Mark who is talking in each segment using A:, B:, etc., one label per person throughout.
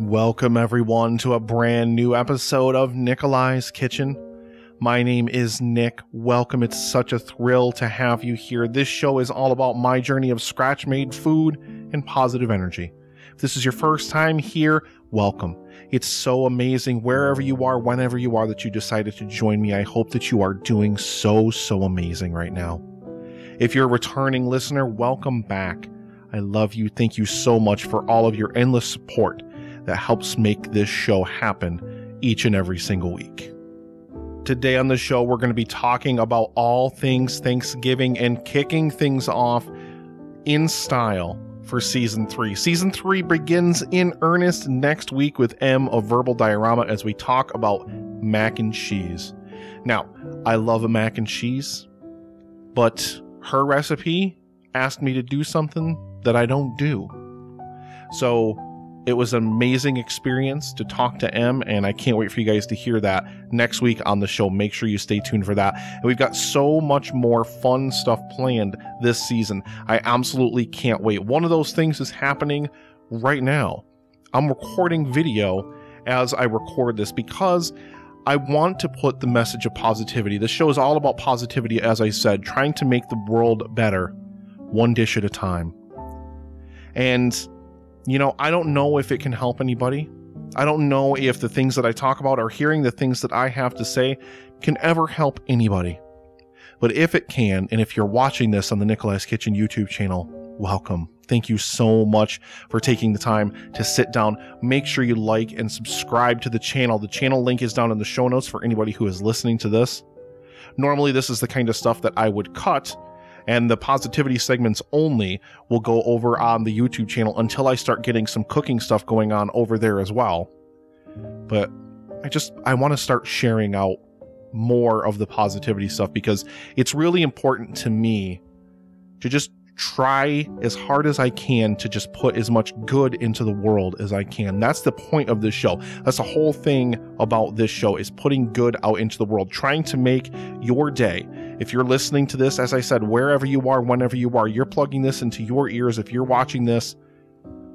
A: Welcome, everyone, to a brand new episode of Nikolai's Kitchen. My name is Nick. Welcome. It's such a thrill to have you here. This show is all about my journey of scratch made food and positive energy. If this is your first time here, welcome. It's so amazing wherever you are, whenever you are that you decided to join me. I hope that you are doing so, so amazing right now. If you're a returning listener, welcome back. I love you. Thank you so much for all of your endless support that helps make this show happen each and every single week. Today on the show, we're going to be talking about all things Thanksgiving and kicking things off in style for season three. Season three begins in earnest next week with Em of Verbal Diorama as we talk about mac and cheese. Now, I love a mac and cheese, but her recipe asked me to do something that I don't do. So it was an amazing experience to talk to Em, and I can't wait for you guys to hear that next week on the show. Make sure you stay tuned for that. And we've got so much more fun stuff planned this season. I absolutely can't wait. One of those things is happening right now. I'm recording video as I record this because I want to put the message of positivity. This show is all about positivity, as I said, trying to make the world better, one dish at a time. And you know, I don't know if it can help anybody. I don't know if the things that I talk about or hearing the things that I have to say can ever help anybody. But if it can, and if you're watching this on the Nikolai's Kitchen YouTube channel, welcome. Thank you so much for taking the time to sit down. Make sure you like and subscribe to the channel. The channel link is down in the show notes for anybody who is listening to this. Normally, this is the kind of stuff that I would cut and the positivity segments only will go over on the YouTube channel until I start getting some cooking stuff going on over there as well. But I just I want to start sharing out more of the positivity stuff because it's really important to me to just try as hard as I can to just put as much good into the world as I can. That's the point of this show. That's the whole thing about this show is putting good out into the world, trying to make your day. If you're listening to this, as I said, wherever you are, whenever you are, you're plugging this into your ears. If you're watching this,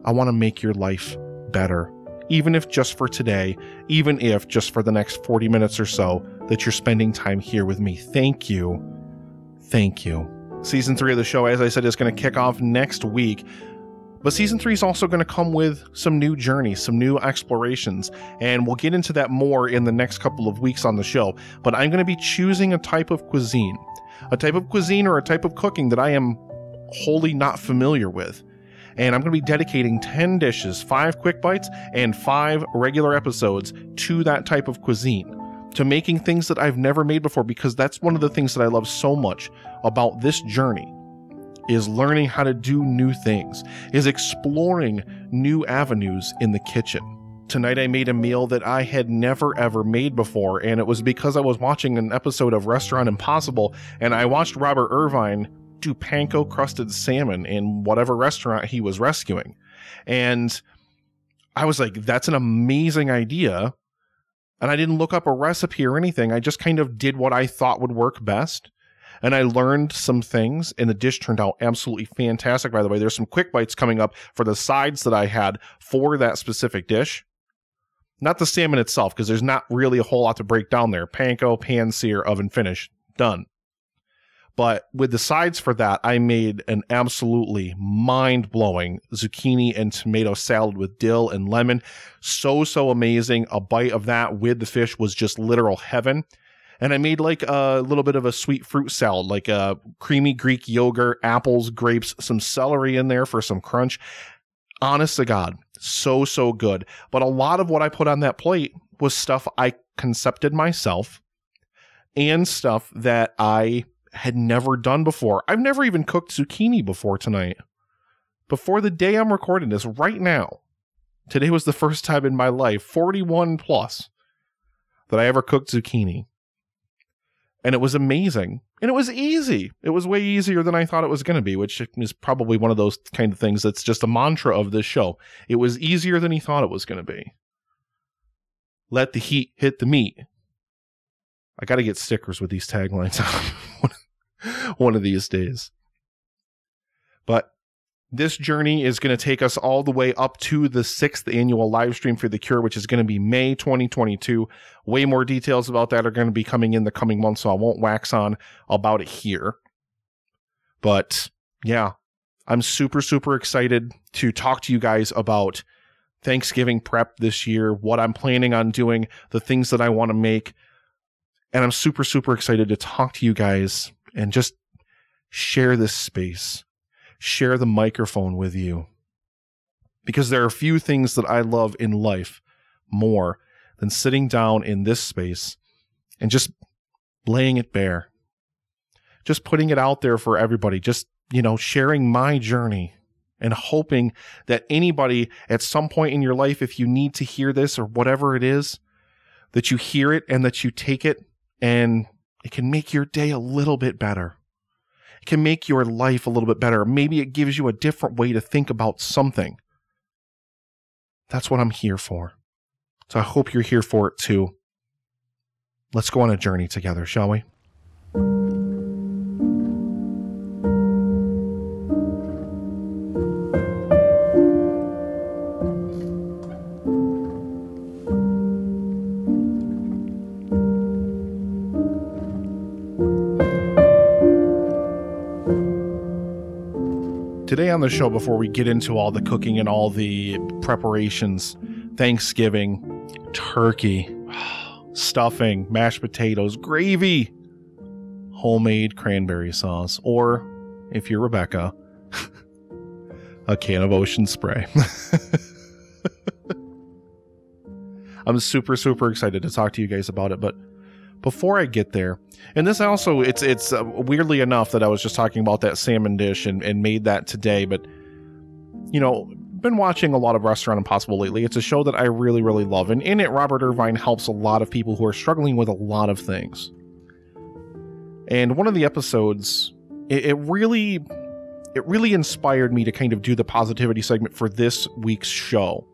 A: I want to make your life better. Even if just for today, even if just for the next 40 minutes or so that you're spending time here with me. Thank you. Thank you. Season three of the show, as I said, is going to kick off next week. But season three is also going to come with some new journeys, some new explorations, and we'll get into that more in the next couple of weeks on the show. But I'm going to be choosing a type of cuisine, a type of cuisine or a type of cooking that I am wholly not familiar with. And I'm going to be dedicating 10 dishes, five quick bites, and five regular episodes to that type of cuisine to making things that I've never made before because that's one of the things that I love so much about this journey is learning how to do new things, is exploring new avenues in the kitchen. Tonight I made a meal that I had never ever made before, and it was because I was watching an episode of Restaurant Impossible and I watched Robert Irvine do panko crusted salmon in whatever restaurant he was rescuing. And I was like, that's an amazing idea and I didn't look up a recipe or anything. I just kind of did what I thought would work best. And I learned some things, and the dish turned out absolutely fantastic, by the way. There's some quick bites coming up for the sides that I had for that specific dish. Not the salmon itself, because there's not really a whole lot to break down there. Panko, pan sear, oven finish, done. But with the sides for that, I made an absolutely mind blowing zucchini and tomato salad with dill and lemon. So, so amazing. A bite of that with the fish was just literal heaven. And I made like a little bit of a sweet fruit salad, like a creamy Greek yogurt, apples, grapes, some celery in there for some crunch. Honest to God, so, so good. But a lot of what I put on that plate was stuff I concepted myself and stuff that I had never done before. I've never even cooked zucchini before tonight. Before the day I'm recording this, right now, today was the first time in my life, 41 plus, that I ever cooked zucchini. And it was amazing. And it was easy. It was way easier than I thought it was going to be, which is probably one of those kind of things that's just a mantra of this show. It was easier than he thought it was going to be. Let the heat hit the meat. I got to get stickers with these taglines on. one of these days. But This journey is going to take us all the way up to the sixth annual live stream for The Cure, which is going to be May 2022. Way more details about that are going to be coming in the coming months, so I won't wax on about it here. But yeah, I'm super, super excited to talk to you guys about Thanksgiving prep this year, what I'm planning on doing, the things that I want to make. And I'm super, super excited to talk to you guys and just share this space, share the microphone with you. Because there are few things that I love in life more than sitting down in this space and just laying it bare. Just putting it out there for everybody, just, you know, sharing my journey and hoping that anybody at some point in your life, if you need to hear this or whatever it is, that you hear it and that you take it and it can make your day a little bit better. It can make your life a little bit better. Maybe it gives you a different way to think about something. That's what I'm here for. So I hope you're here for it too. Let's go on a journey together, shall we? Today on the show, before we get into all the cooking and all the preparations, Thanksgiving, turkey, stuffing, mashed potatoes, gravy, homemade cranberry sauce, or if you're Rebecca, a can of ocean spray. I'm super, super excited to talk to you guys about it, but before I get there, and this also it's it's uh, weirdly enough that I was just talking about that salmon dish and, and made that today, but you know, been watching a lot of Restaurant Impossible lately. It's a show that I really really love, and in it, Robert Irvine helps a lot of people who are struggling with a lot of things. And one of the episodes, it, it really it really inspired me to kind of do the positivity segment for this week's show.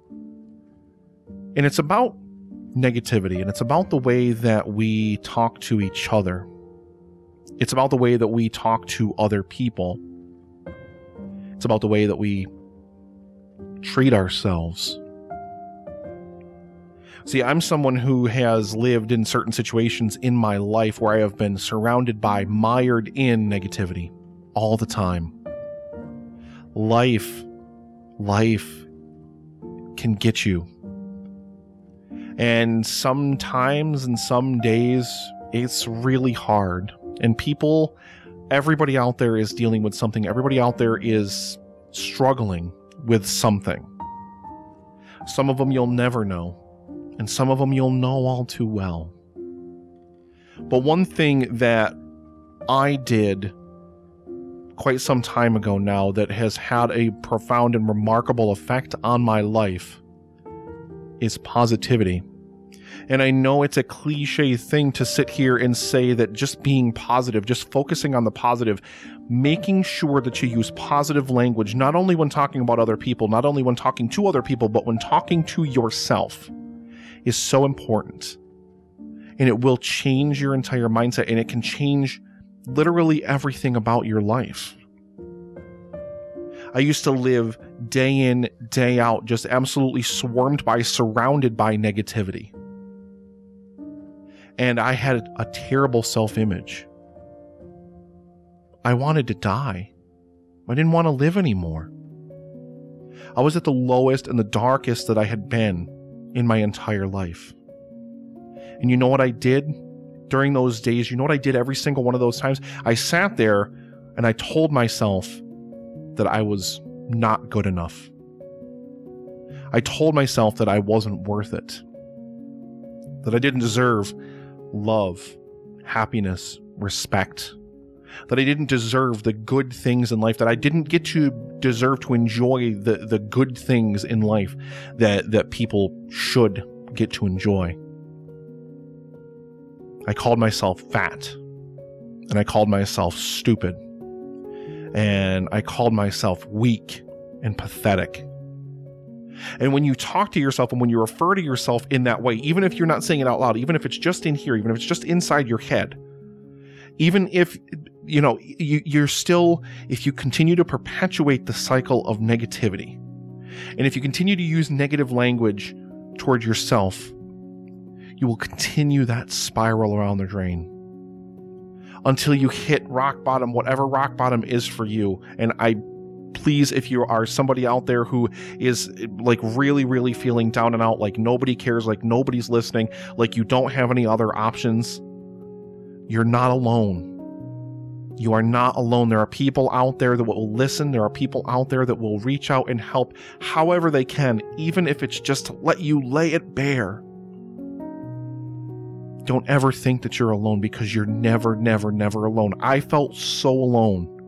A: And it's about negativity, and it's about the way that we talk to each other. It's about the way that we talk to other people. It's about the way that we treat ourselves. See, I'm someone who has lived in certain situations in my life where I have been surrounded by, mired in negativity all the time. Life, life can get you and sometimes and some days, it's really hard. And people, everybody out there is dealing with something. Everybody out there is struggling with something. Some of them you'll never know, and some of them you'll know all too well. But one thing that I did quite some time ago now that has had a profound and remarkable effect on my life is positivity. And I know it's a cliche thing to sit here and say that just being positive, just focusing on the positive, making sure that you use positive language, not only when talking about other people, not only when talking to other people, but when talking to yourself, is so important. And it will change your entire mindset and it can change literally everything about your life. I used to live day in, day out, just absolutely swarmed by, surrounded by negativity. And I had a terrible self image. I wanted to die. I didn't want to live anymore. I was at the lowest and the darkest that I had been in my entire life. And you know what I did during those days? You know what I did every single one of those times? I sat there and I told myself that I was not good enough. I told myself that I wasn't worth it, that I didn't deserve love, happiness, respect, that I didn't deserve the good things in life, that I didn't get to deserve to enjoy the, the good things in life that, that people should get to enjoy. I called myself fat, and I called myself stupid, and I called myself weak and pathetic. And when you talk to yourself and when you refer to yourself in that way, even if you're not saying it out loud, even if it's just in here, even if it's just inside your head, even if you know, you, you're still, if you continue to perpetuate the cycle of negativity, and if you continue to use negative language toward yourself, you will continue that spiral around the drain until you hit rock bottom, whatever rock bottom is for you. And I please if you are somebody out there who is like really really feeling down and out like nobody cares like nobody's listening like you don't have any other options you're not alone. You are not alone. There are people out there that will listen. There are people out there that will reach out and help however they can even if it's just to let you lay it bare. Don't ever think that you're alone because you're never never never alone. I felt so alone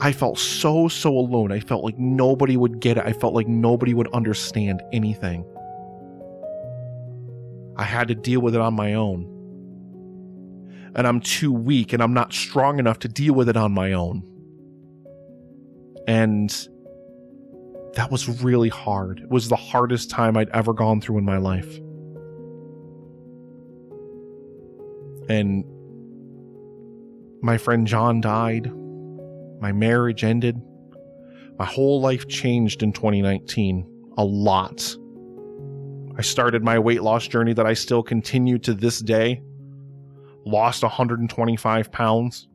A: I felt so, so alone. I felt like nobody would get it. I felt like nobody would understand anything. I had to deal with it on my own. And I'm too weak and I'm not strong enough to deal with it on my own. And that was really hard. It was the hardest time I'd ever gone through in my life. And my friend John died my marriage ended. My whole life changed in 2019 a lot. I started my weight loss journey that I still continue to this day. Lost 125 pounds.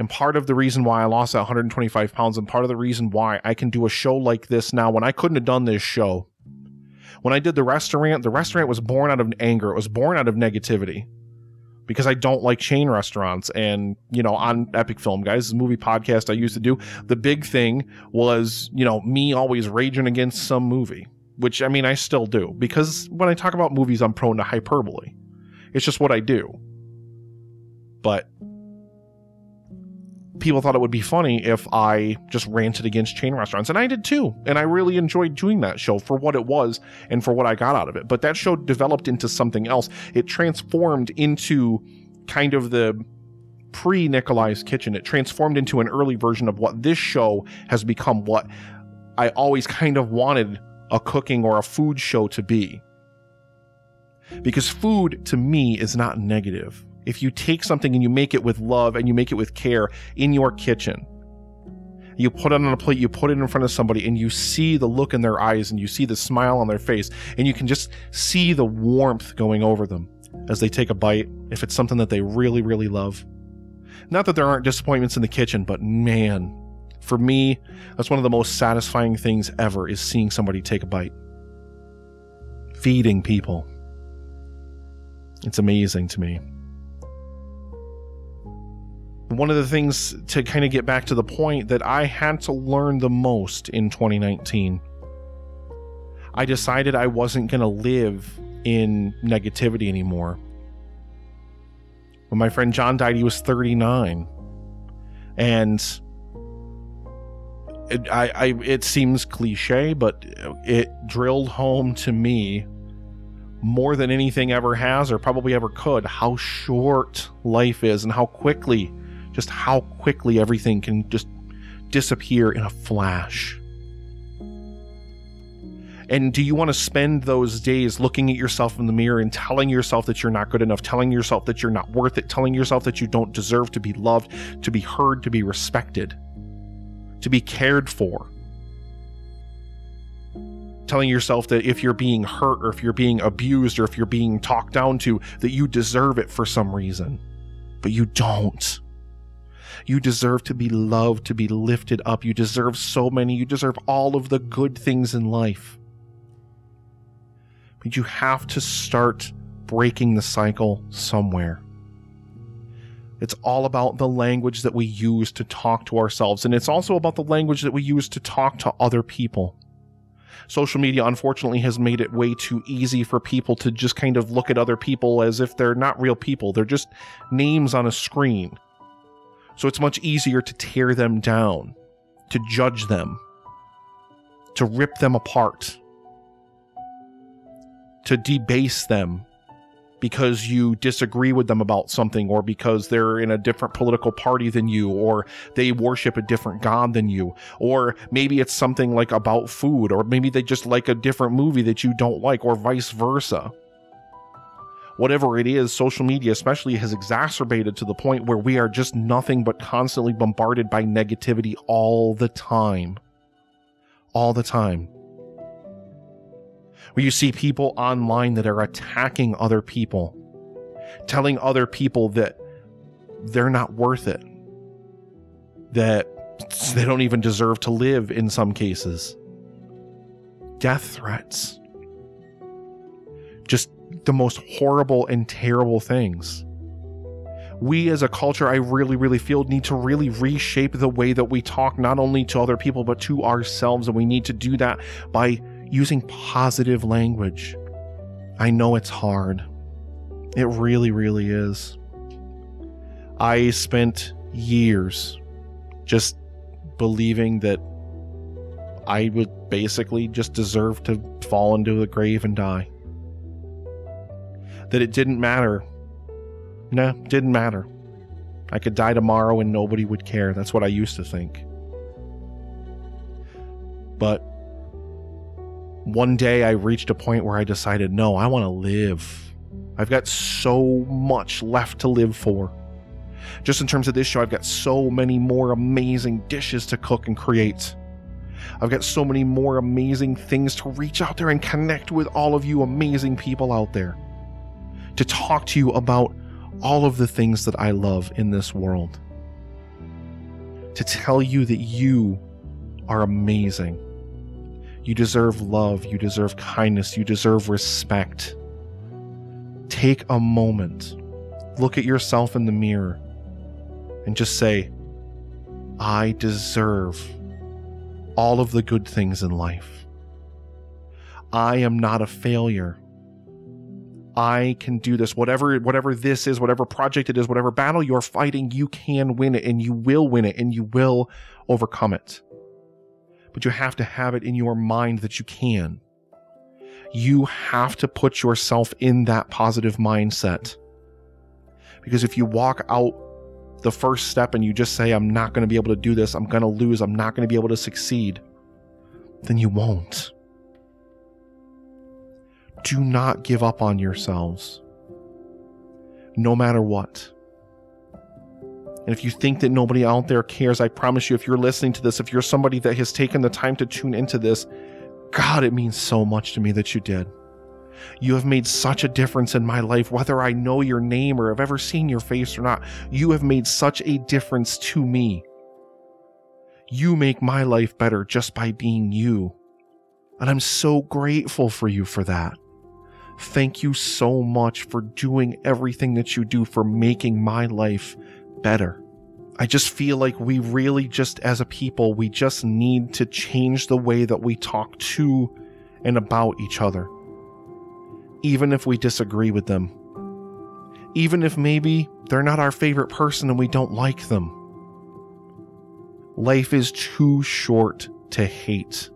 A: And part of the reason why I lost that 125 pounds, and part of the reason why I can do a show like this now, when I couldn't have done this show, when I did the restaurant, the restaurant was born out of anger, it was born out of negativity because I don't like chain restaurants. And, you know, on Epic Film Guys, the movie podcast I used to do, the big thing was, you know, me always raging against some movie, which I mean, I still do because when I talk about movies, I'm prone to hyperbole. It's just what I do. But people thought it would be funny if I just ranted against chain restaurants. And I did too. And I really enjoyed doing that show for what it was and for what I got out of it. But that show developed into something else. It transformed into kind of the pre Nikolai's Kitchen. It transformed into an early version of what this show has become, what I always kind of wanted a cooking or a food show to be. Because food to me is not negative if you take something and you make it with love and you make it with care in your kitchen, you put it on a plate, you put it in front of somebody, and you see the look in their eyes and you see the smile on their face, and you can just see the warmth going over them as they take a bite, if it's something that they really, really love. Not that there aren't disappointments in the kitchen, but man, for me, that's one of the most satisfying things ever is seeing somebody take a bite. Feeding people. It's amazing to me one of the things to kind of get back to the point that I had to learn the most in 2019. I decided I wasn't going to live in negativity anymore. When my friend John died, he was 39. And it, I, I, it seems cliche, but it drilled home to me more than anything ever has or probably ever could how short life is and how quickly just how quickly everything can just disappear in a flash. And do you want to spend those days looking at yourself in the mirror and telling yourself that you're not good enough, telling yourself that you're not worth it, telling yourself that you don't deserve to be loved, to be heard, to be respected, to be cared for? Telling yourself that if you're being hurt or if you're being abused or if you're being talked down to, that you deserve it for some reason. But you don't. You deserve to be loved, to be lifted up. You deserve so many. You deserve all of the good things in life. But you have to start breaking the cycle somewhere. It's all about the language that we use to talk to ourselves, and it's also about the language that we use to talk to other people. Social media, unfortunately, has made it way too easy for people to just kind of look at other people as if they're not real people. They're just names on a screen. So it's much easier to tear them down, to judge them, to rip them apart, to debase them because you disagree with them about something or because they're in a different political party than you or they worship a different god than you. Or maybe it's something like about food or maybe they just like a different movie that you don't like or vice versa whatever it is, social media especially has exacerbated to the point where we are just nothing but constantly bombarded by negativity all the time. All the time. Where you see people online that are attacking other people, telling other people that they're not worth it, that they don't even deserve to live in some cases. Death threats. Just the most horrible and terrible things. We as a culture, I really, really feel, need to really reshape the way that we talk, not only to other people, but to ourselves. And we need to do that by using positive language. I know it's hard. It really, really is. I spent years just believing that I would basically just deserve to fall into the grave and die that it didn't matter. Nah, didn't matter. I could die tomorrow and nobody would care. That's what I used to think. But one day I reached a point where I decided, no, I want to live. I've got so much left to live for. Just in terms of this show, I've got so many more amazing dishes to cook and create. I've got so many more amazing things to reach out there and connect with all of you amazing people out there to talk to you about all of the things that I love in this world. To tell you that you are amazing. You deserve love. You deserve kindness. You deserve respect. Take a moment, look at yourself in the mirror, and just say, I deserve all of the good things in life. I am not a failure. I can do this. Whatever whatever this is, whatever project it is, whatever battle you're fighting, you can win it and you will win it and you will overcome it. But you have to have it in your mind that you can. You have to put yourself in that positive mindset. Because if you walk out the first step and you just say, I'm not going to be able to do this, I'm going to lose, I'm not going to be able to succeed, then you won't do not give up on yourselves, no matter what. And if you think that nobody out there cares, I promise you, if you're listening to this, if you're somebody that has taken the time to tune into this, God, it means so much to me that you did. You have made such a difference in my life, whether I know your name or have ever seen your face or not. You have made such a difference to me. You make my life better just by being you. And I'm so grateful for you for that. Thank you so much for doing everything that you do for making my life better. I just feel like we really just as a people, we just need to change the way that we talk to and about each other. Even if we disagree with them. Even if maybe they're not our favorite person and we don't like them. Life is too short to hate.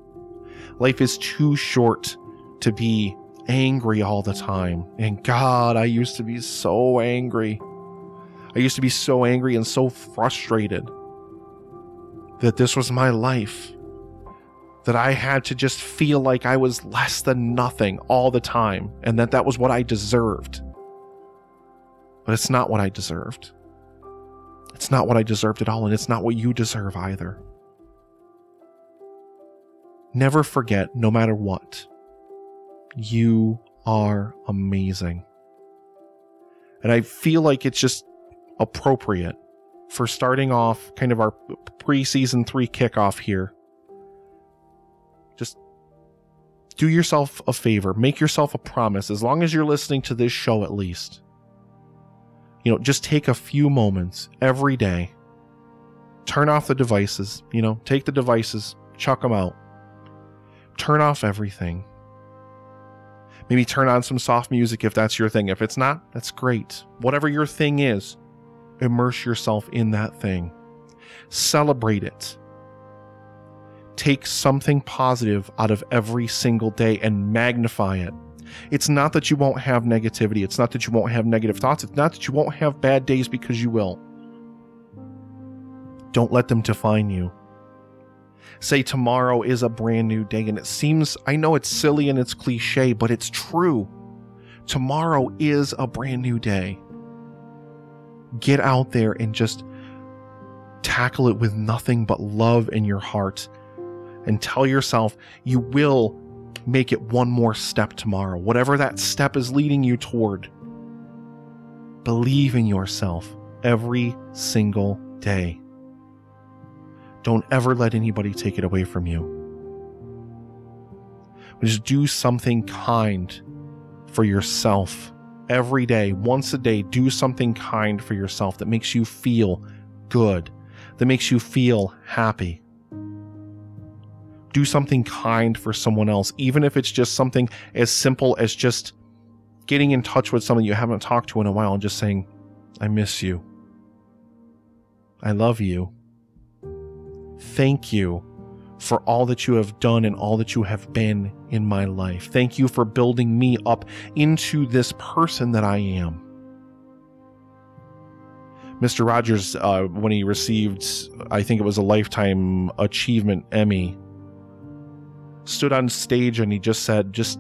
A: Life is too short to be angry all the time. And God, I used to be so angry. I used to be so angry and so frustrated that this was my life. That I had to just feel like I was less than nothing all the time and that that was what I deserved. But it's not what I deserved. It's not what I deserved at all, and it's not what you deserve either. Never forget, no matter what, you are amazing. And I feel like it's just appropriate for starting off kind of our preseason three kickoff here. Just do yourself a favor, make yourself a promise, as long as you're listening to this show at least. You know, just take a few moments every day, turn off the devices, you know, take the devices, chuck them out, turn off everything, Maybe turn on some soft music if that's your thing. If it's not, that's great. Whatever your thing is, immerse yourself in that thing. Celebrate it. Take something positive out of every single day and magnify it. It's not that you won't have negativity. It's not that you won't have negative thoughts. It's not that you won't have bad days because you will. Don't let them define you say tomorrow is a brand new day. And it seems, I know it's silly and it's cliche, but it's true. Tomorrow is a brand new day. Get out there and just tackle it with nothing but love in your heart and tell yourself you will make it one more step tomorrow, whatever that step is leading you toward. Believe in yourself every single day. Don't ever let anybody take it away from you. Just do something kind for yourself every day. Once a day, do something kind for yourself that makes you feel good, that makes you feel happy. Do something kind for someone else, even if it's just something as simple as just getting in touch with someone you haven't talked to in a while and just saying, I miss you. I love you. Thank you for all that you have done and all that you have been in my life. Thank you for building me up into this person that I am. Mr. Rogers, uh, when he received, I think it was a Lifetime Achievement Emmy, stood on stage and he just said, just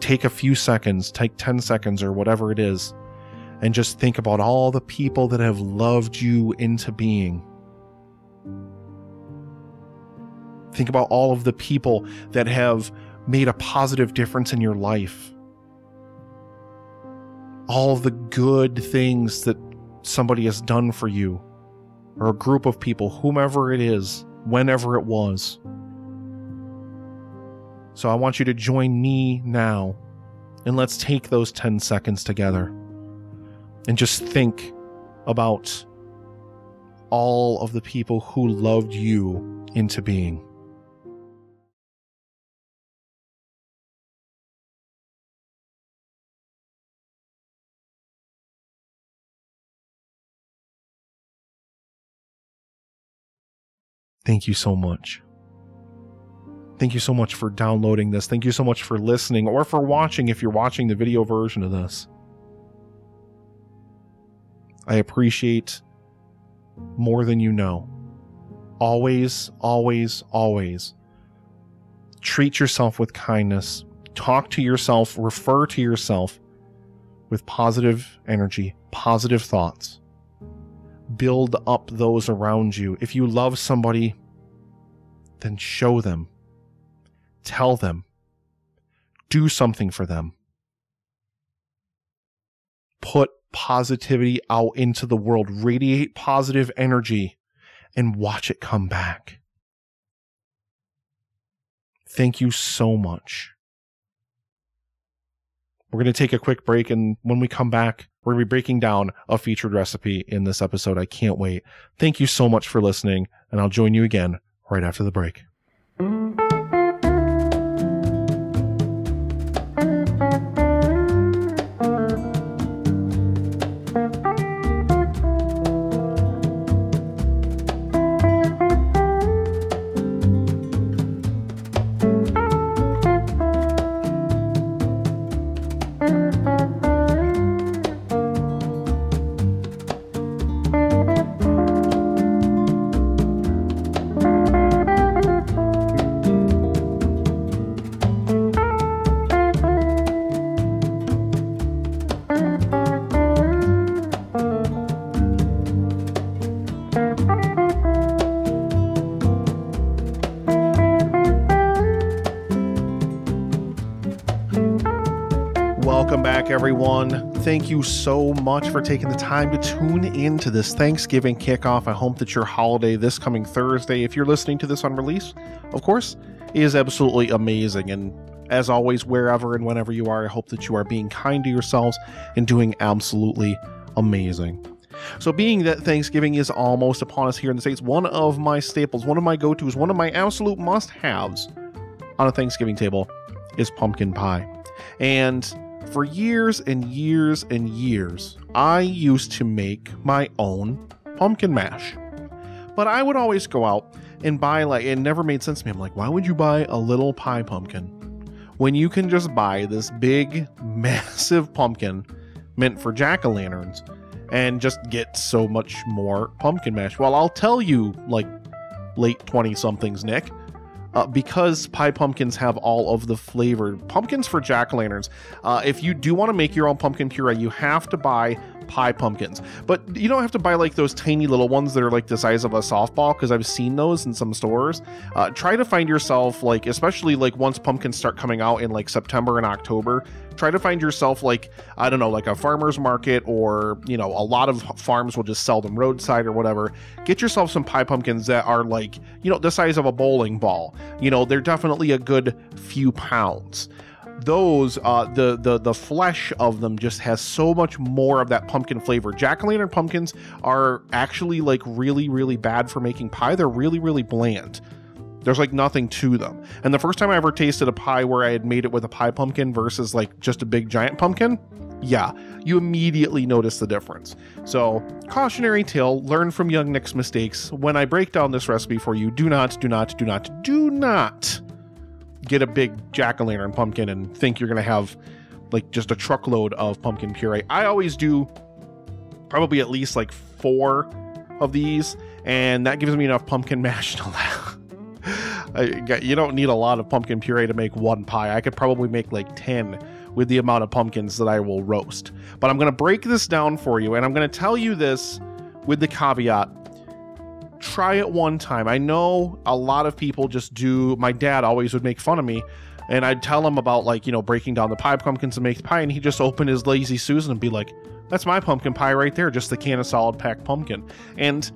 A: take a few seconds, take 10 seconds or whatever it is, and just think about all the people that have loved you into being. Think about all of the people that have made a positive difference in your life. All the good things that somebody has done for you, or a group of people, whomever it is, whenever it was. So I want you to join me now, and let's take those 10 seconds together and just think about all of the people who loved you into being. Thank you so much. Thank you so much for downloading this. Thank you so much for listening or for watching if you're watching the video version of this. I appreciate more than you know. Always, always, always treat yourself with kindness. Talk to yourself, refer to yourself with positive energy, positive thoughts. Build up those around you. If you love somebody, then show them, tell them, do something for them. Put positivity out into the world, radiate positive energy, and watch it come back. Thank you so much. We're going to take a quick break, and when we come back, we're going to be breaking down a featured recipe in this episode. I can't wait. Thank you so much for listening, and I'll join you again right after the break. Thank you so much for taking the time to tune in to this Thanksgiving kickoff. I hope that your holiday this coming Thursday, if you're listening to this on release, of course, is absolutely amazing. And as always, wherever and whenever you are, I hope that you are being kind to yourselves and doing absolutely amazing. So, being that Thanksgiving is almost upon us here in the States, one of my staples, one of my go tos, one of my absolute must haves on a Thanksgiving table is pumpkin pie. And for years and years and years, I used to make my own pumpkin mash. But I would always go out and buy, like, it never made sense to me. I'm like, why would you buy a little pie pumpkin when you can just buy this big, massive pumpkin meant for jack o' lanterns and just get so much more pumpkin mash? Well, I'll tell you, like, late 20 somethings, Nick, uh, because pie pumpkins have all of the flavored pumpkins for jack o' lanterns. Uh, if you do want to make your own pumpkin puree, you have to buy pie pumpkins. But you don't have to buy like those tiny little ones that are like the size of a softball because I've seen those in some stores. Uh, try to find yourself like, especially like once pumpkins start coming out in like September and October, try to find yourself like, I don't know, like a farmer's market or, you know, a lot of farms will just sell them roadside or whatever. Get yourself some pie pumpkins that are like, you know, the size of a bowling ball. You know, they're definitely a good few pounds those uh, the the the flesh of them just has so much more of that pumpkin flavor. Jack o' lantern pumpkins are actually like really really bad for making pie. They're really really bland. There's like nothing to them. And the first time I ever tasted a pie where I had made it with a pie pumpkin versus like just a big giant pumpkin, yeah, you immediately notice the difference. So, cautionary tale learn from young Nick's mistakes. When I break down this recipe for you, do not, do not, do not, do not get a big jack o' lantern pumpkin and think you're going to have like just a truckload of pumpkin puree. I always do probably at least like four of these, and that gives me enough pumpkin mash to last. you don't need a lot of pumpkin puree to make one pie. I could probably make like 10 with the amount of pumpkins that I will roast. But I'm going to break this down for you, and I'm going to tell you this with the caveat try it one time. I know a lot of people just do. My dad always would make fun of me, and I'd tell him about like you know breaking down the pie pumpkins to make pie, and he'd just open his lazy Susan and be like, "That's my pumpkin pie right there, just the can of solid packed pumpkin." And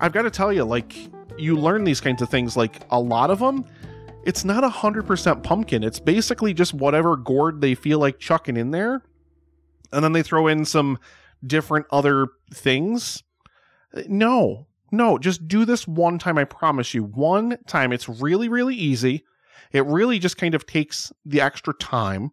A: I've got to tell you, like you learn these kinds of things. Like a lot of them, it's not a hundred percent pumpkin. It's basically just whatever gourd they feel like chucking in there, and then they throw in some different other things. Uh, no, no, just do this one time. I promise you. One time. It's really, really easy. It really just kind of takes the extra time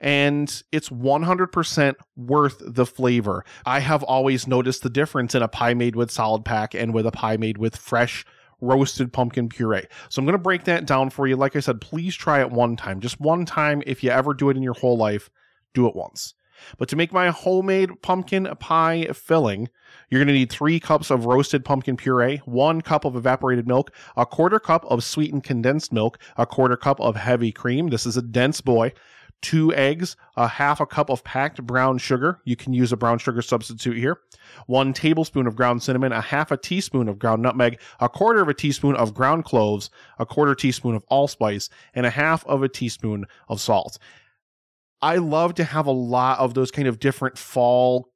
A: and it's 100% worth the flavor. I have always noticed the difference in a pie made with solid pack and with a pie made with fresh roasted pumpkin puree. So I'm going to break that down for you. Like I said, please try it one time. Just one time. If you ever do it in your whole life, do it once. But to make my homemade pumpkin pie filling, you're going to need three cups of roasted pumpkin puree, one cup of evaporated milk, a quarter cup of sweetened condensed milk, a quarter cup of heavy cream. This is a dense boy. Two eggs, a half a cup of packed brown sugar. You can use a brown sugar substitute here. One tablespoon of ground cinnamon, a half a teaspoon of ground nutmeg, a quarter of a teaspoon of ground cloves, a quarter teaspoon of allspice, and a half of a teaspoon of salt. I love to have a lot of those kind of different fall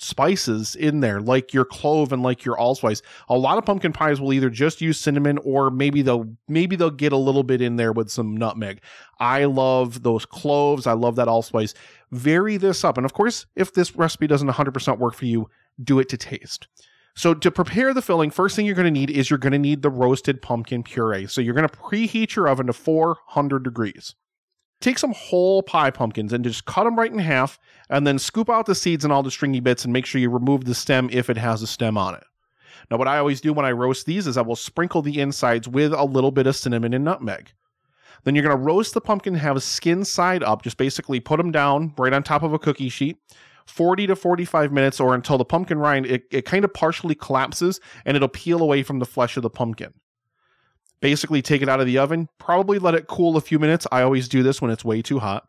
A: spices in there, like your clove and like your allspice. A lot of pumpkin pies will either just use cinnamon or maybe they'll maybe they'll get a little bit in there with some nutmeg. I love those cloves. I love that allspice. Vary this up. And of course, if this recipe doesn't 100% work for you, do it to taste. So to prepare the filling, first thing you're going to need is you're going to need the roasted pumpkin puree. So you're going to preheat your oven to 400 degrees take some whole pie pumpkins and just cut them right in half and then scoop out the seeds and all the stringy bits and make sure you remove the stem if it has a stem on it. Now, what I always do when I roast these is I will sprinkle the insides with a little bit of cinnamon and nutmeg. Then you're going to roast the pumpkin, have a skin side up, just basically put them down right on top of a cookie sheet. 40 to 45 minutes or until the pumpkin rind it, it kind of partially collapses and it'll peel away from the flesh of the pumpkin basically take it out of the oven, probably let it cool a few minutes. I always do this when it's way too hot.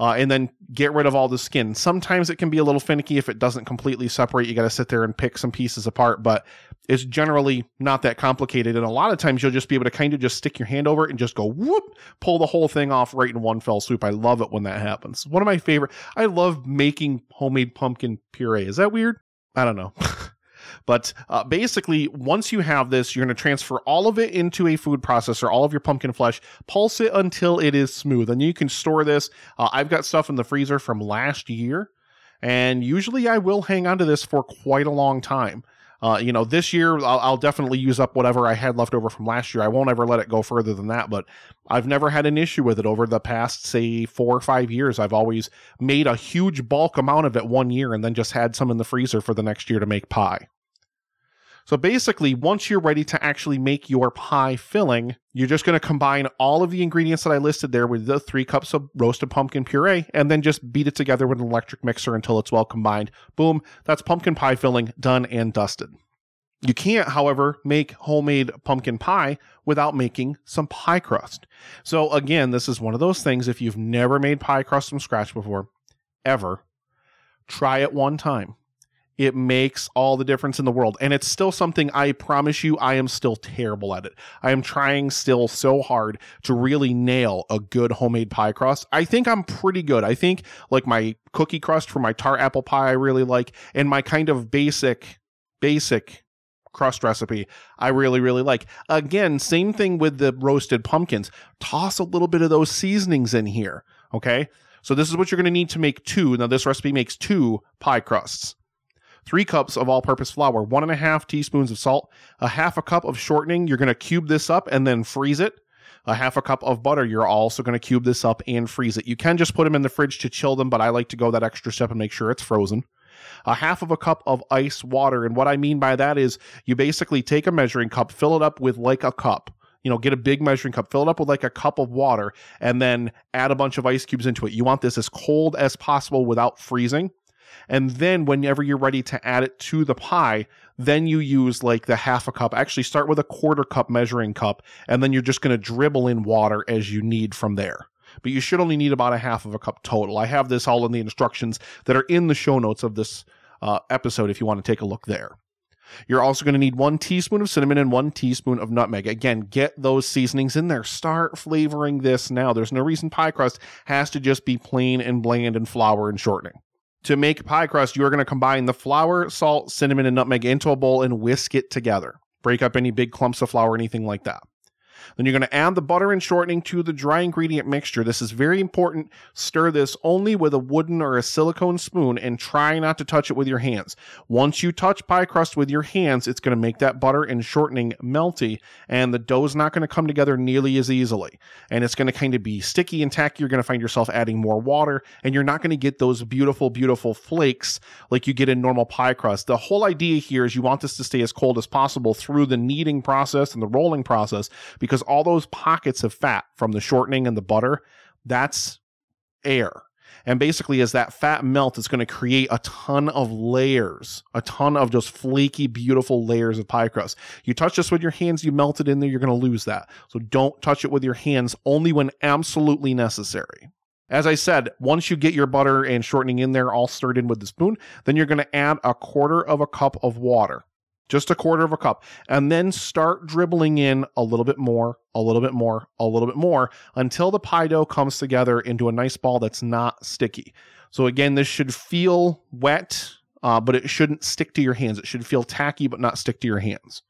A: Uh, and then get rid of all the skin. Sometimes it can be a little finicky if it doesn't completely separate. You got to sit there and pick some pieces apart, but it's generally not that complicated. And a lot of times you'll just be able to kind of just stick your hand over it and just go whoop, pull the whole thing off right in one fell swoop. I love it when that happens. One of my favorite. I love making homemade pumpkin puree. Is that weird? I don't know. But uh, basically, once you have this, you're going to transfer all of it into a food processor, all of your pumpkin flesh, pulse it until it is smooth. And you can store this. Uh, I've got stuff in the freezer from last year, and usually I will hang on to this for quite a long time. Uh, you know, this year I'll, I'll, definitely use up whatever I had left over from last year. I won't ever let it go further than that, but I've never had an issue with it over the past, say, four or five years. I've always made a huge bulk amount of it one year and then just had some in the freezer for the next year to make pie. So basically, once you're ready to actually make your pie filling, you're just going to combine all of the ingredients that I listed there with the three cups of roasted pumpkin puree and then just beat it together with an electric mixer until it's well combined. Boom, that's pumpkin pie filling done and dusted. You can't, however, make homemade pumpkin pie without making some pie crust. So, again, this is one of those things. If you've never made pie crust from scratch before, ever, try it one time. It makes all the difference in the world. And it's still something I promise you, I am still terrible at it. I am trying still so hard to really nail a good homemade pie crust. I think I'm pretty good. I think like my cookie crust for my tart apple pie, I really like, and my kind of basic, basic crust recipe I really, really like. Again, same thing with the roasted pumpkins. Toss a little bit of those seasonings in here. Okay. So this is what you're going to need to make two. Now, this recipe makes two pie crusts. Three cups of all purpose flour, one and a half teaspoons of salt, a half a cup of shortening. You're going to cube this up and then freeze it. A half a cup of butter. You're also going to cube this up and freeze it. You can just put them in the fridge to chill them, but I like to go that extra step and make sure it's frozen a half of a cup of ice water. And what I mean by that is you basically take a measuring cup, fill it up with like a cup. You know, get a big measuring cup, fill it up with like a cup of water, and then add a bunch of ice cubes into it. You want this as cold as possible without freezing. And then whenever you're ready to add it to the pie, then you use like the half a cup. Actually, start with a quarter cup measuring cup, and then you're just going to dribble in water as you need from there but you should only need about a half of a cup total. I have this all in the instructions that are in the show notes of this uh, episode if you want to take a look there. You're also going to need one teaspoon of cinnamon and one teaspoon of nutmeg. Again, get those seasonings in there. Start flavoring this now. There's no reason pie crust has to just be plain and bland and flour and shortening. To make pie crust, you are going to combine the flour, salt, cinnamon, and nutmeg into a bowl and whisk it together. Break up any big clumps of flour anything like that. Then you're going to add the butter and shortening to the dry ingredient mixture. This is very important. Stir this only with a wooden or a silicone spoon and try not to touch it with your hands. Once you touch pie crust with your hands, it's going to make that butter and shortening melty and the dough is not going to come together nearly as easily. And it's going to kind of be sticky and tacky. You're going to find yourself adding more water and you're not going to get those beautiful, beautiful flakes like you get in normal pie crust. The whole idea here is you want this to stay as cold as possible through the kneading process and the rolling process because all those pockets of fat from the shortening and the butter, that's air. And basically, as that fat melts, it's going to create a ton of layers, a ton of just flaky, beautiful layers of pie crust. You touch this with your hands, you melt it in there, you're going to lose that. So don't touch it with your hands, only when absolutely necessary. As I said, once you get your butter and shortening in there all stirred in with the spoon, then you're going to add a quarter of a cup of water just a quarter of a cup, and then start dribbling in a little bit more, a little bit more, a little bit more until the pie dough comes together into a nice ball that's not sticky. So, again, this should feel wet, uh, but it shouldn't stick to your hands. It should feel tacky, but not stick to your hands.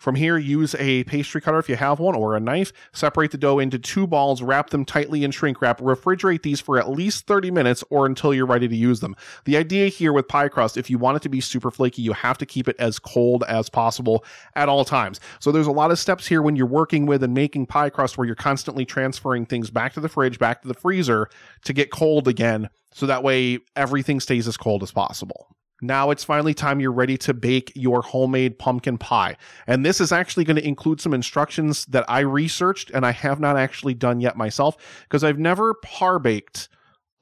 A: From here, use a pastry cutter if you have one or a knife. Separate the dough into two balls, wrap them tightly in shrink wrap. Refrigerate these for at least 30 minutes or until you're ready to use them. The idea here with pie crust, if you want it to be super flaky, you have to keep it as cold as possible at all times. So there's a lot of steps here when you're working with and making pie crust where you're constantly transferring things back to the fridge, back to the freezer to get cold again. So that way everything stays as cold as possible. Now it's finally time you're ready to bake your homemade pumpkin pie. And this is actually going to include some instructions that I researched and I have not actually done yet myself because I've never par baked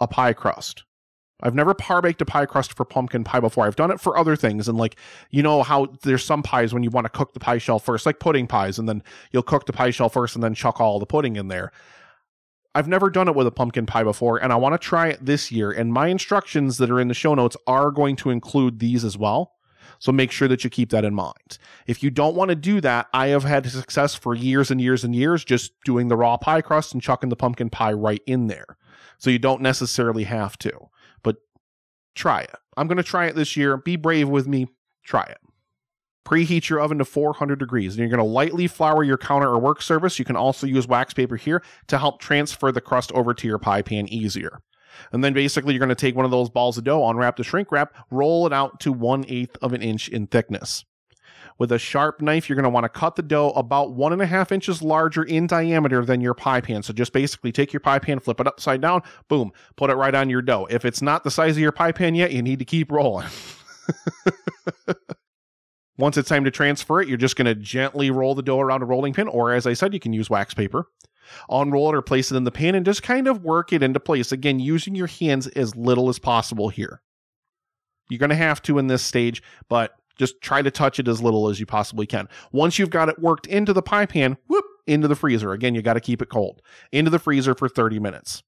A: a pie crust. I've never par baked a pie crust for pumpkin pie before. I've done it for other things. And like, you know how there's some pies when you want to cook the pie shell first, like pudding pies, and then you'll cook the pie shell first and then chuck all the pudding in there. I've never done it with a pumpkin pie before, and I want to try it this year. And my instructions that are in the show notes are going to include these as well. So make sure that you keep that in mind. If you don't want to do that, I have had success for years and years and years just doing the raw pie crust and chucking the pumpkin pie right in there. So you don't necessarily have to, but try it. I'm going to try it this year. Be brave with me. Try it. Preheat your oven to 400 degrees. And you're going to lightly flour your counter or work surface. You can also use wax paper here to help transfer the crust over to your pie pan easier. And then basically, you're going to take one of those balls of dough, unwrap the shrink wrap, roll it out to one eighth of an inch in thickness. With a sharp knife, you're going to want to cut the dough about one and a half inches larger in diameter than your pie pan. So just basically take your pie pan, flip it upside down, boom, put it right on your dough. If it's not the size of your pie pan yet, you need to keep rolling. Once it's time to transfer it, you're just going to gently roll the dough around a rolling pin, or as I said, you can use wax paper. Unroll it or place it in the pan and just kind of work it into place. Again, using your hands as little as possible here. You're going to have to in this stage, but Just try to touch it as little as you possibly can. Once you've got it worked into the pie pan, whoop, into the freezer. Again, you got to keep it cold. Into the freezer for 30 minutes.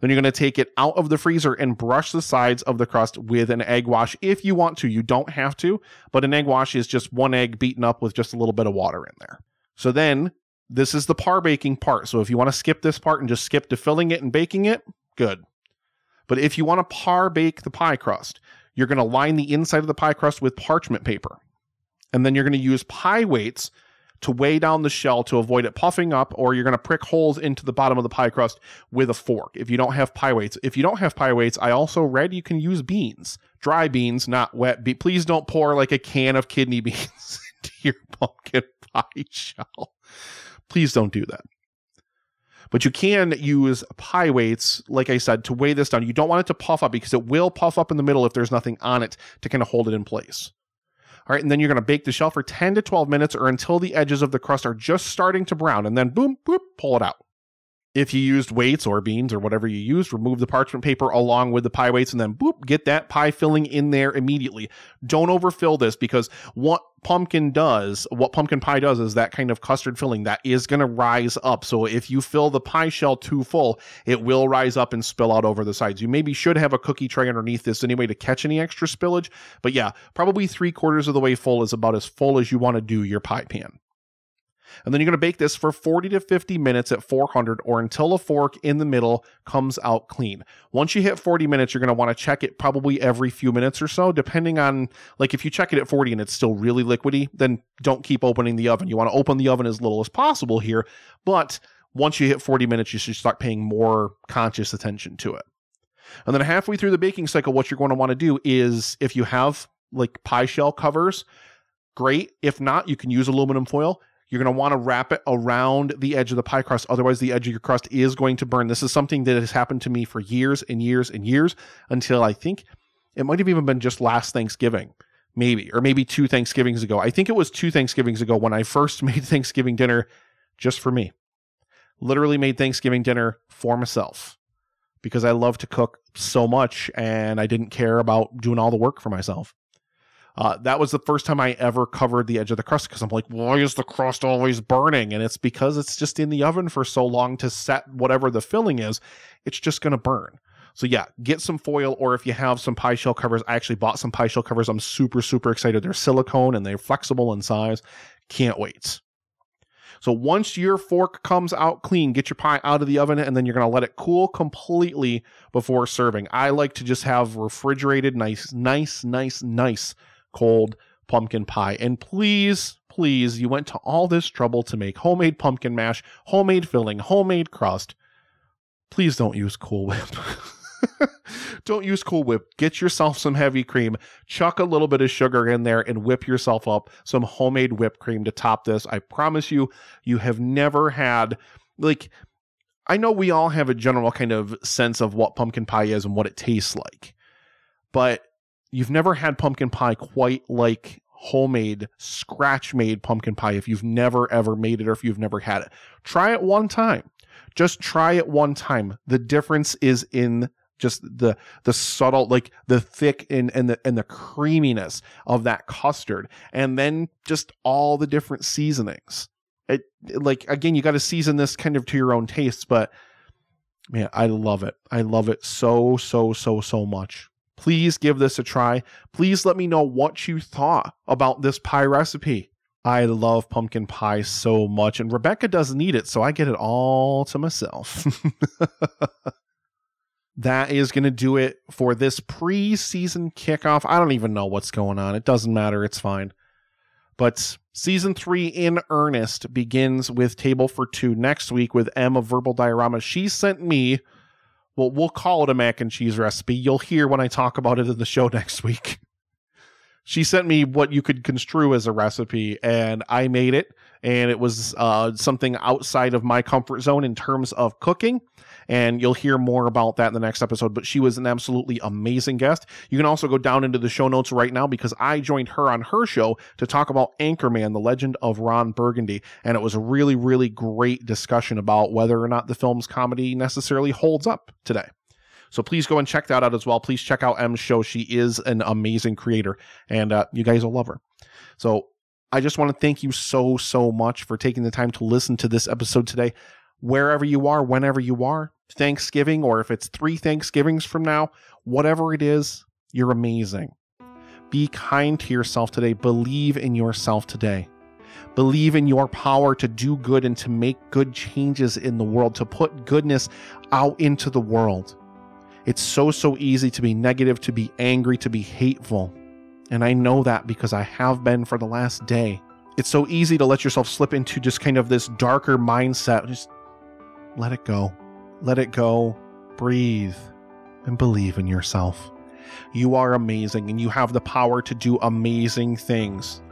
A: Then you're going to take it out of the freezer and brush the sides of the crust with an egg wash if you want to. You don't have to, but an egg wash is just one egg beaten up with just a little bit of water in there. So then this is the par baking part. So if you want to skip this part and just skip to filling it and baking it, good. But if you want to par bake the pie crust, you're going to line the inside of the pie crust with parchment paper. And then you're going to use pie weights to weigh down the shell to avoid it puffing up, or you're going to prick holes into the bottom of the pie crust with a fork if you don't have pie weights. If you don't have pie weights, I also read you can use beans, dry beans, not wet. Be- Please don't pour like a can of kidney beans into your pumpkin pie shell. Please don't do that. But you can use pie weights, like I said, to weigh this down. You don't want it to puff up because it will puff up in the middle if there's nothing on it to kind of hold it in place. All right, and then you're going to bake the shell for 10 to 12 minutes or until the edges of the crust are just starting to brown, and then boom, boop, pull it out. If you used weights or beans or whatever you used, remove the parchment paper along with the pie weights and then boop, get that pie filling in there immediately. Don't overfill this because what pumpkin does, what pumpkin pie does is that kind of custard filling that is going to rise up. So if you fill the pie shell too full, it will rise up and spill out over the sides. You maybe should have a cookie tray underneath this anyway to catch any extra spillage. But yeah, probably three quarters of the way full is about as full as you want to do your pie pan. And then you're going to bake this for 40 to 50 minutes at 400 or until a fork in the middle comes out clean. Once you hit 40 minutes, you're going to want to check it probably every few minutes or so, depending on, like, if you check it at 40 and it's still really liquidy, then don't keep opening the oven. You want to open the oven as little as possible here. But once you hit 40 minutes, you should start paying more conscious attention to it. And then halfway through the baking cycle, what you're going to want to do is if you have like pie shell covers, great. If not, you can use aluminum foil you're going to want to wrap it around the edge of the pie crust. Otherwise, the edge of your crust is going to burn. This is something that has happened to me for years and years and years until I think it might have even been just last Thanksgiving, maybe, or maybe two Thanksgivings ago. I think it was two Thanksgivings ago when I first made Thanksgiving dinner just for me. Literally made Thanksgiving dinner for myself because I love to cook so much and I didn't care about doing all the work for myself. Uh, that was the first time I ever covered the edge of the crust because I'm like, why is the crust always burning? And it's because it's just in the oven for so long to set whatever the filling is, it's just going to burn. So yeah, get some foil, or if you have some pie shell covers, I actually bought some pie shell covers. I'm super, super excited. They're silicone and they're flexible in size. Can't wait. So once your fork comes out clean, get your pie out of the oven and then you're going to let it cool completely before serving. I like to just have refrigerated, nice, nice, nice, nice cold pumpkin pie. And please, please, you went to all this trouble to make homemade pumpkin mash, homemade filling, homemade crust. Please don't use Cool Whip. don't use Cool Whip. Get yourself some heavy cream, chuck a little bit of sugar in there, and whip yourself up some homemade whipped cream to top this. I promise you, you have never had, like, I know we all have a general kind of sense of what pumpkin pie is and what it tastes like. But you've never had pumpkin pie quite like homemade, scratch made pumpkin pie if you've never ever made it or if you've never had it. Try it one time. Just try it one time. The difference is in just the the subtle like the thick and and the and the creaminess of that custard and then just all the different seasonings. It like again you got to season this kind of to your own tastes but man I love it. I love it so so so so much. Please give this a try. Please let me know what you thought about this pie recipe. I love pumpkin pie so much, and Rebecca doesn't eat it, so I get it all to myself. that is going to do it for this preseason kickoff. I don't even know what's going on. It doesn't matter. It's fine. But season three in earnest begins with Table for Two next week with of Verbal Diorama. She sent me well, we'll call it a mac and cheese recipe. You'll hear when I talk about it in the show next week. she sent me what you could construe as a recipe, and I made it. And it was uh, something outside of my comfort zone in terms of cooking and you'll hear more about that in the next episode. But she was an absolutely amazing guest. You can also go down into the show notes right now because I joined her on her show to talk about Anchorman, the legend of Ron Burgundy. And it was a really, really great discussion about whether or not the film's comedy necessarily holds up today. So please go and check that out as well. Please check out Em's show. She is an amazing creator, and uh, you guys will love her. So I just want to thank you so, so much for taking the time to listen to this episode today. Wherever you are, whenever you are, Thanksgiving, or if it's three Thanksgivings from now, whatever it is, you're amazing. Be kind to yourself today. Believe in yourself today. Believe in your power to do good and to make good changes in the world, to put goodness out into the world. It's so, so easy to be negative, to be angry, to be hateful. And I know that because I have been for the last day. It's so easy to let yourself slip into just kind of this darker mindset. Just let it go. Let it go. Breathe and believe in yourself. You are amazing and you have the power to do amazing things.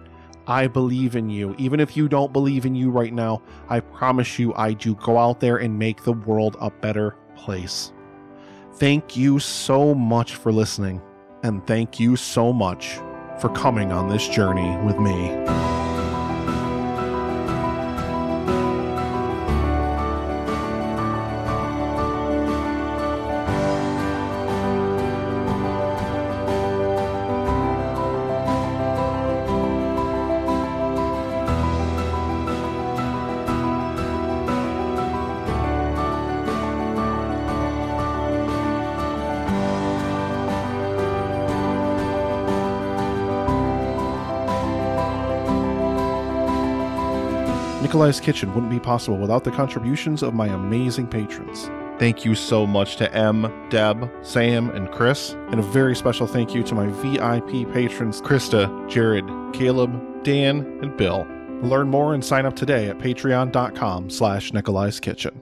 A: I believe in you. Even if you don't believe in you right now, I promise you I do. Go out there and make the world a better place. Thank you so much for listening, and thank you so much for coming on this journey with me. Nikolai's Kitchen wouldn't be possible without the contributions of my amazing patrons. Thank you so much to Em, Deb, Sam, and Chris, and a very special thank you to my VIP patrons Krista, Jared, Caleb, Dan, and Bill. Learn more and sign up today at patreon.com slash Nikolai's Kitchen.